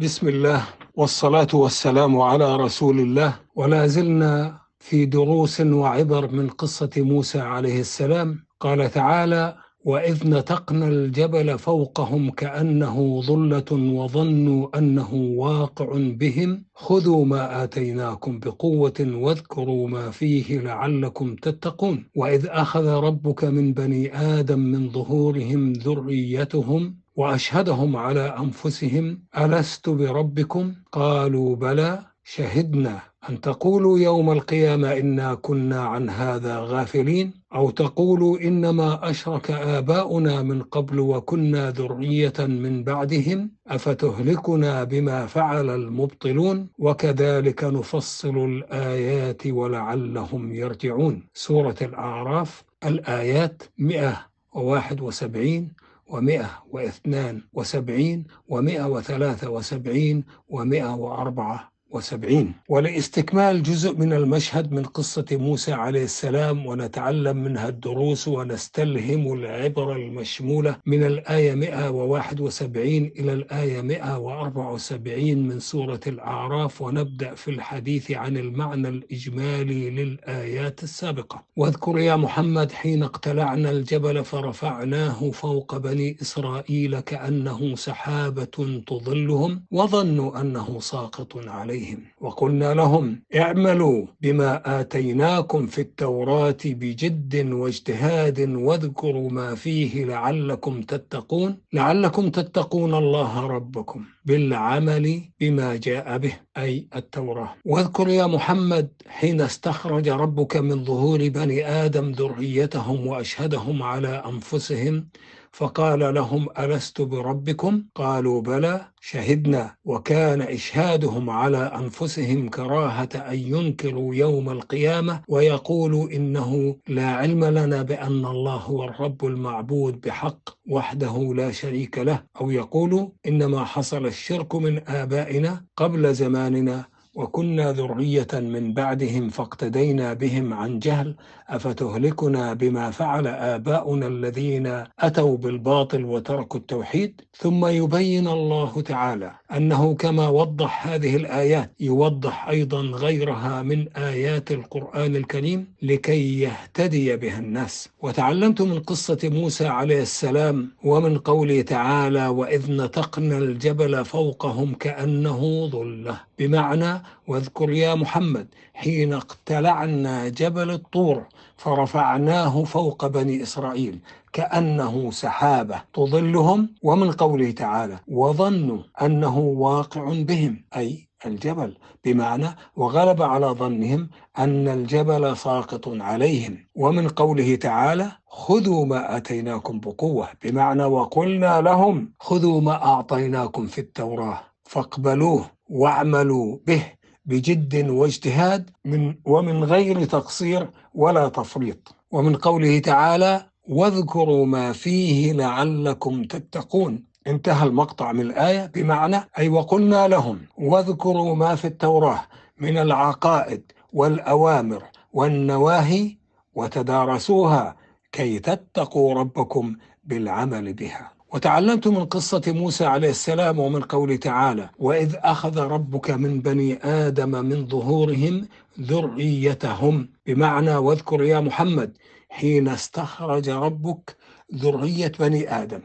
بسم الله والصلاة والسلام على رسول الله. ولا زلنا في دروس وعبر من قصة موسى عليه السلام. قال تعالى وإذ نتقنا الجبل فوقهم كأنه ظلة وظنوا أنه واقع بهم. خذوا ما آتيناكم بقوة واذكروا ما فيه لعلكم تتقون. وإذ أخذ ربك من بني آدم من ظهورهم ذريتهم وأشهدهم على أنفسهم ألست بربكم؟ قالوا بلى شهدنا أن تقولوا يوم القيامة إنا كنا عن هذا غافلين أو تقولوا إنما أشرك آباؤنا من قبل وكنا ذرية من بعدهم أفتهلكنا بما فعل المبطلون؟ وكذلك نفصل الآيات ولعلهم يرجعون. سورة الأعراف الآيات 171 ومئة واثنان وسبعين ومئة وثلاثة وسبعين ومئة وأربعة. وسبعين. ولاستكمال جزء من المشهد من قصة موسى عليه السلام ونتعلم منها الدروس ونستلهم العبر المشمولة من الآية 171 إلى الآية 174 من سورة الأعراف ونبدأ في الحديث عن المعنى الإجمالي للآيات السابقة. واذكر يا محمد حين اقتلعنا الجبل فرفعناه فوق بني إسرائيل كأنه سحابة تظلهم وظنوا أنه ساقط عليهم. عليهم وقلنا لهم اعملوا بما آتيناكم في التوراة بجد واجتهاد واذكروا ما فيه لعلكم تتقون. لعلكم تتقون الله ربكم بالعمل بما جاء به أي التوراة. واذكر يا محمد حين استخرج ربك من ظهور بني آدم ذريتهم وأشهدهم على أنفسهم فقال لهم ألست بربكم؟ قالوا بلى شهدنا. وكان إشهادهم على أنفسهم كراهة أن ينكروا يوم القيامة ويقولوا إنه لا علم لنا بأن الله هو الرب المعبود بحق وحده لا شريك له. أو يقولوا إنما حصل الشرك من آبائنا قبل زماننا وكنا ذرية من بعدهم فاقتدينا بهم عن جهل أفتهلكنا بما فعل آباؤنا الذين أتوا بالباطل وتركوا التوحيد؟ ثم يبين الله تعالى أنه كما وضح هذه الآيات يوضح أيضا غيرها من آيات القرآن الكريم لكي يهتدي بها الناس. وتعلمت من قصة موسى عليه السلام ومن قوله تعالى وإذ نتقنا الجبل فوقهم كأنه ظلة بمعنى واذكر يا محمد حين اقتلعنا جبل الطور فرفعناه فوق بني إسرائيل كأنه سحابة تظلهم ومن قوله تعالى وظنوا أنه واقع بهم أي الجبل بمعنى وغلب على ظنهم أن الجبل ساقط عليهم ومن قوله تعالى خذوا ما آتيناكم بقوة بمعنى وقلنا لهم خذوا ما أعطيناكم في التوراة فاقبلوه واعملوا به بجد واجتهاد من ومن غير تقصير ولا تفريط. ومن قوله تعالى واذكروا ما فيه لعلكم تتقون انتهى المقطع من الآية بمعنى أي وقلنا لهم واذكروا ما في التوراة من العقائد والأوامر والنواهي وتدارسوها كي تتقوا ربكم بالعمل بها وتعلمت من قصة موسى عليه السلام ومن قوله تعالى وإذ أخذ ربك من بني آدم من ظهورهم ذريتهم. بمعنى واذكر يا محمد حين استخرج ربك ذرية بني آدم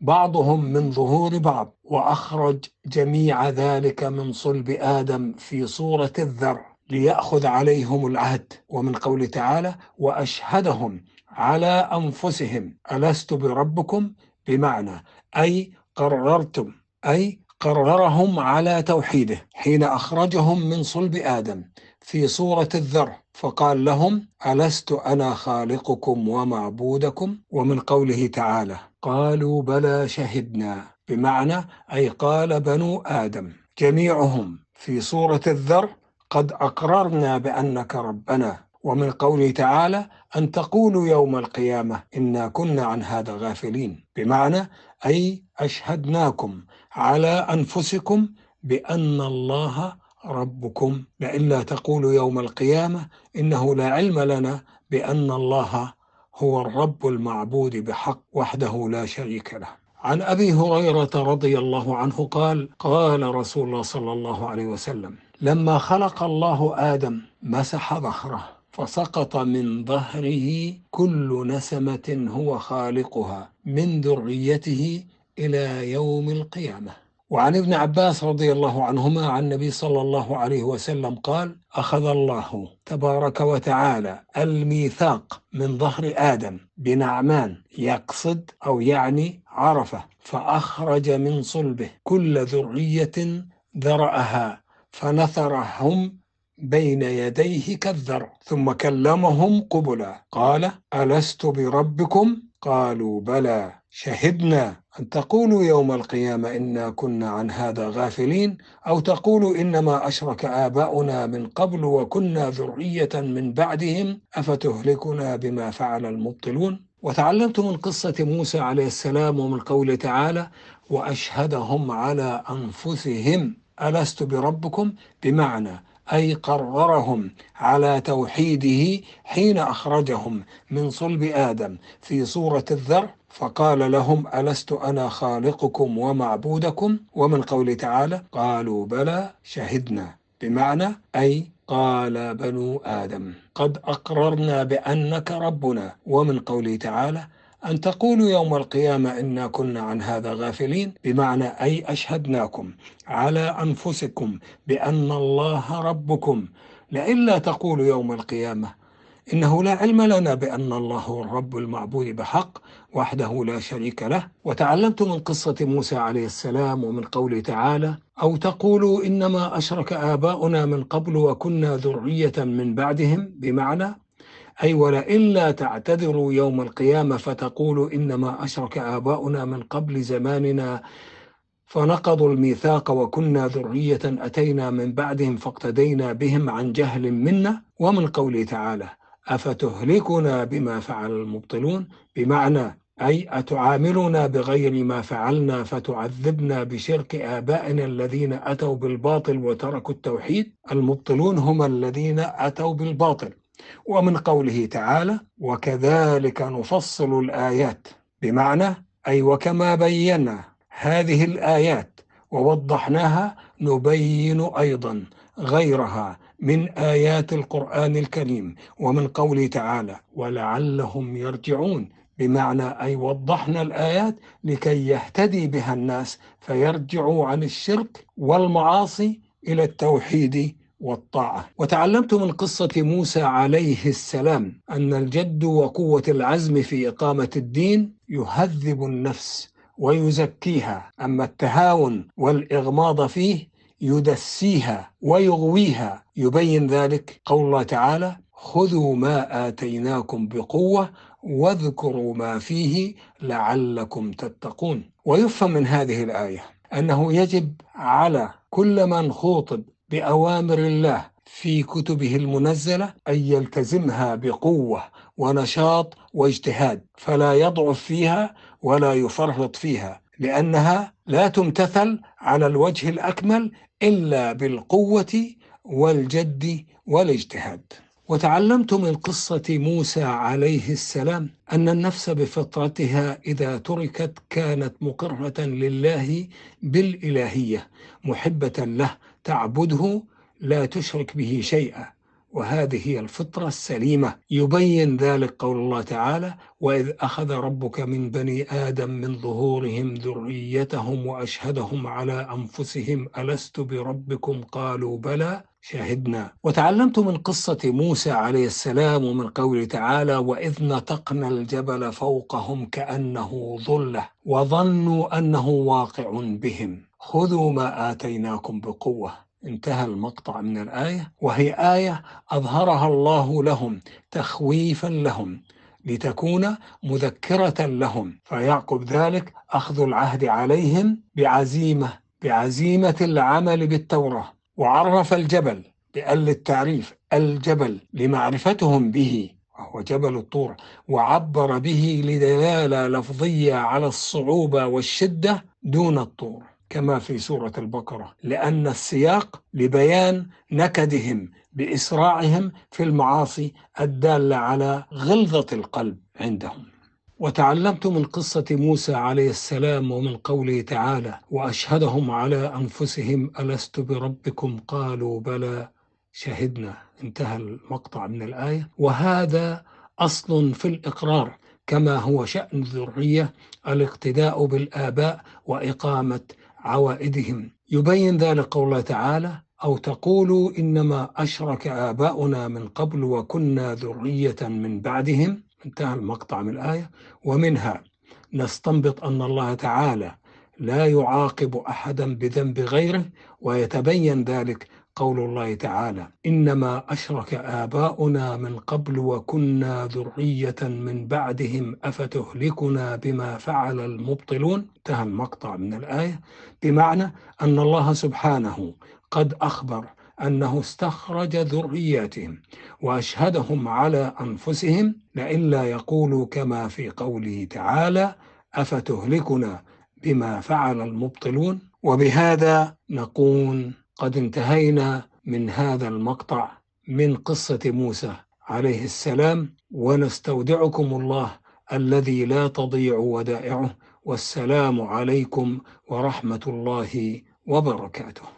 بعضهم من ظهور بعض وأخرج جميع ذلك من صلب آدم في صورة الذر ليأخذ عليهم العهد. ومن قوله تعالى وأشهدهم على أنفسهم ألست بربكم بمعنى أي قررتم أي قررهم على توحيده حين أخرجهم من صلب آدم في صورة الذر فقال لهم ألست أنا خالقكم ومعبودكم ومن قوله تعالى قالوا بلى شهدنا. بمعنى أي قال بنو آدم جميعهم في صورة الذر قد أقررنا بأنك ربنا. ومن قوله تعالى أن تقولوا يوم القيامة إنا كنا عن هذا غافلين. بمعنى أي أشهدناكم على أنفسكم بأن الله ربكم. لئلا تقولوا يوم القيامة إنه لا علم لنا بأن الله هو الرب المعبود بحق وحده لا شريك له. عن أبي هريرة رضي الله عنه قال قال رسول الله صلى الله عليه وسلم لما خلق الله آدم مسح ظهره. فسقط من ظهره كل نسمة هو خالقها من ذريته إلى يوم القيامة. وعن ابن عباس رضي الله عنهما عن النبي صلى الله عليه وسلم قال أخذ الله تبارك وتعالى الميثاق من ظهر آدم بنعمان يقصد أو يعني عرفة فأخرج من صلبه كل ذرية ذرأها فنثرهم بين يديه كالذر ثم كلمهم قبلا. قال ألست بربكم؟ قالوا بلى. شهدنا أن تقولوا يوم القيامة إنا كنا عن هذا غافلين أو تقولوا إنما أشرك آباؤنا من قبل وكنا ذرية من بعدهم أفتهلكنا بما فعل المبطلون؟ وتعلمت من قصة موسى عليه السلام ومن قوله تعالى وأشهدهم على أنفسهم. ألست بربكم؟ بمعنى أي قررهم على توحيده حين أخرجهم من صلب آدم. في صورة الذر فقال لهم ألست أنا خالقكم ومعبودكم؟ ومن قوله تعالى قالوا بلى شهدنا بمعنى أي قال بنو آدم. قد أقررنا بأنك ربنا. ومن قوله تعالى أن تقولوا يوم القيامة إنا كنا عن هذا غافلين بمعنى أي أشهدناكم على أنفسكم بأن الله ربكم. لئلا تقولوا يوم القيامة إنه لا علم لنا بأن الله هو الرب المعبود بحق وحده لا شريك له. وتعلمت من قصة موسى عليه السلام ومن قوله تعالى أو تقولوا إنما أشرك آباؤنا من قبل وكنا ذرية من بعدهم بمعنى أي ولئلا تعتذروا يوم القيامة فتقولوا إنما أشرك آباؤنا من قبل زماننا. فنقضوا الميثاق وكنا ذرية أتينا من بعدهم فاقتدينا بهم عن جهل منا. ومن قوله تعالى أفتهلكنا بما فعل المبطلون؟ بمعنى أي أتعاملنا بغير ما فعلنا فتعذبنا بشرك آبائنا الذين أتوا بالباطل وتركوا التوحيد؟ المبطلون هم الذين أتوا بالباطل. ومن قوله تعالى وكذلك نفصل الآيات بمعنى أي وكما بينا هذه الآيات ووضحناها نبين أيضا غيرها من آيات القرآن الكريم ومن قوله تعالى ولعلهم يرجعون بمعنى أي وضحنا الآيات لكي يهتدي بها الناس فيرجعوا عن الشرك والمعاصي إلى التوحيد والطاعة. وتعلمت من قصة موسى عليه السلام أن الجد وقوة العزم في إقامة الدين يهذب النفس ويزكيها أما التهاون والإغماض فيه يدسيها ويغويها. يبين ذلك قول الله تعالى خذوا ما آتيناكم بقوة واذكروا ما فيه لعلكم تتقون ويفهم من هذه الآية أنه يجب على كل من خوطب بأوامر الله في كتبه المنزلة أن يلتزمها بقوة ونشاط واجتهاد فلا يضعف فيها ولا يفرط فيها لأنها لا تمتثل على الوجه الأكمل إلا بالقوة والجد والاجتهاد. وتعلمت من قصة موسى عليه السلام أن النفس بفطرتها إذا تركت كانت مقرة لله بالإلهية محبة له تعبده لا تشرك به شيئا. وهذه هي الفطرة السليمة. يبين ذلك قول الله تعالى وإذ أخذ ربك من بني آدم من ظهورهم ذريتهم وأشهدهم على أنفسهم ألست بربكم؟ قالوا بلى. شهدنا. وتعلمت من قصة موسى عليه السلام ومن قوله تعالى وإذ نطقنا الجبل فوقهم كأنه ظلة وظنوا أنه واقع بهم. خذوا ما آتيناكم بقوة. انتهى المقطع من الآية وهي آية أظهرها الله لهم تخويفا لهم لتكون مذكرة لهم. فيعقب ذلك أخذ العهد عليهم بعزيمة بعزيمة العمل بالتوراة. وعرف الجبل بأل التعريف الجبل لمعرفتهم به وهو جبل الطور. وعبر به لدلالة لفظية على الصعوبة والشدة دون الطور. كما في سورة البقرة لأن السياق لبيان نكدهم بإسراعهم في المعاصي الدالة على غلظة القلب عندهم. وتعلمت من قصة موسى عليه السلام ومن قوله تعالى وأشهدهم على أنفسهم ألست بربكم؟ قالوا بلى شهدنا. انتهى المقطع من الآية. وهذا أصل في الإقرار كما هو شأن الذرية الاقتداء بالآباء وإقامة عوائدهم. يبين ذلك قوله تعالى أو تقولوا إنما أشرك آباؤنا من قبل وكنا ذرية من بعدهم. انتهى المقطع من الآية. ومنها نستنبط أن الله تعالى لا يعاقب أحدا بذنب غيره ويتبين ذلك قول الله تعالى إنما أشرك آباؤنا من قبل وكنا ذرية من بعدهم أفتهلكنا بما فعل المبطلون؟ انتهى المقطع من الآية. بمعنى أن الله سبحانه قد أخبر أنه استخرج ذرياتهم وأشهدهم على أنفسهم لئلا يقولوا كما في قوله تعالى أفتهلكنا بما فعل المبطلون؟ وبهذا نقول قد انتهينا من هذا المقطع من قصة موسى عليه السلام ونستودعكم الله الذي لا تضيع ودائعه والسلام عليكم ورحمة الله وبركاته.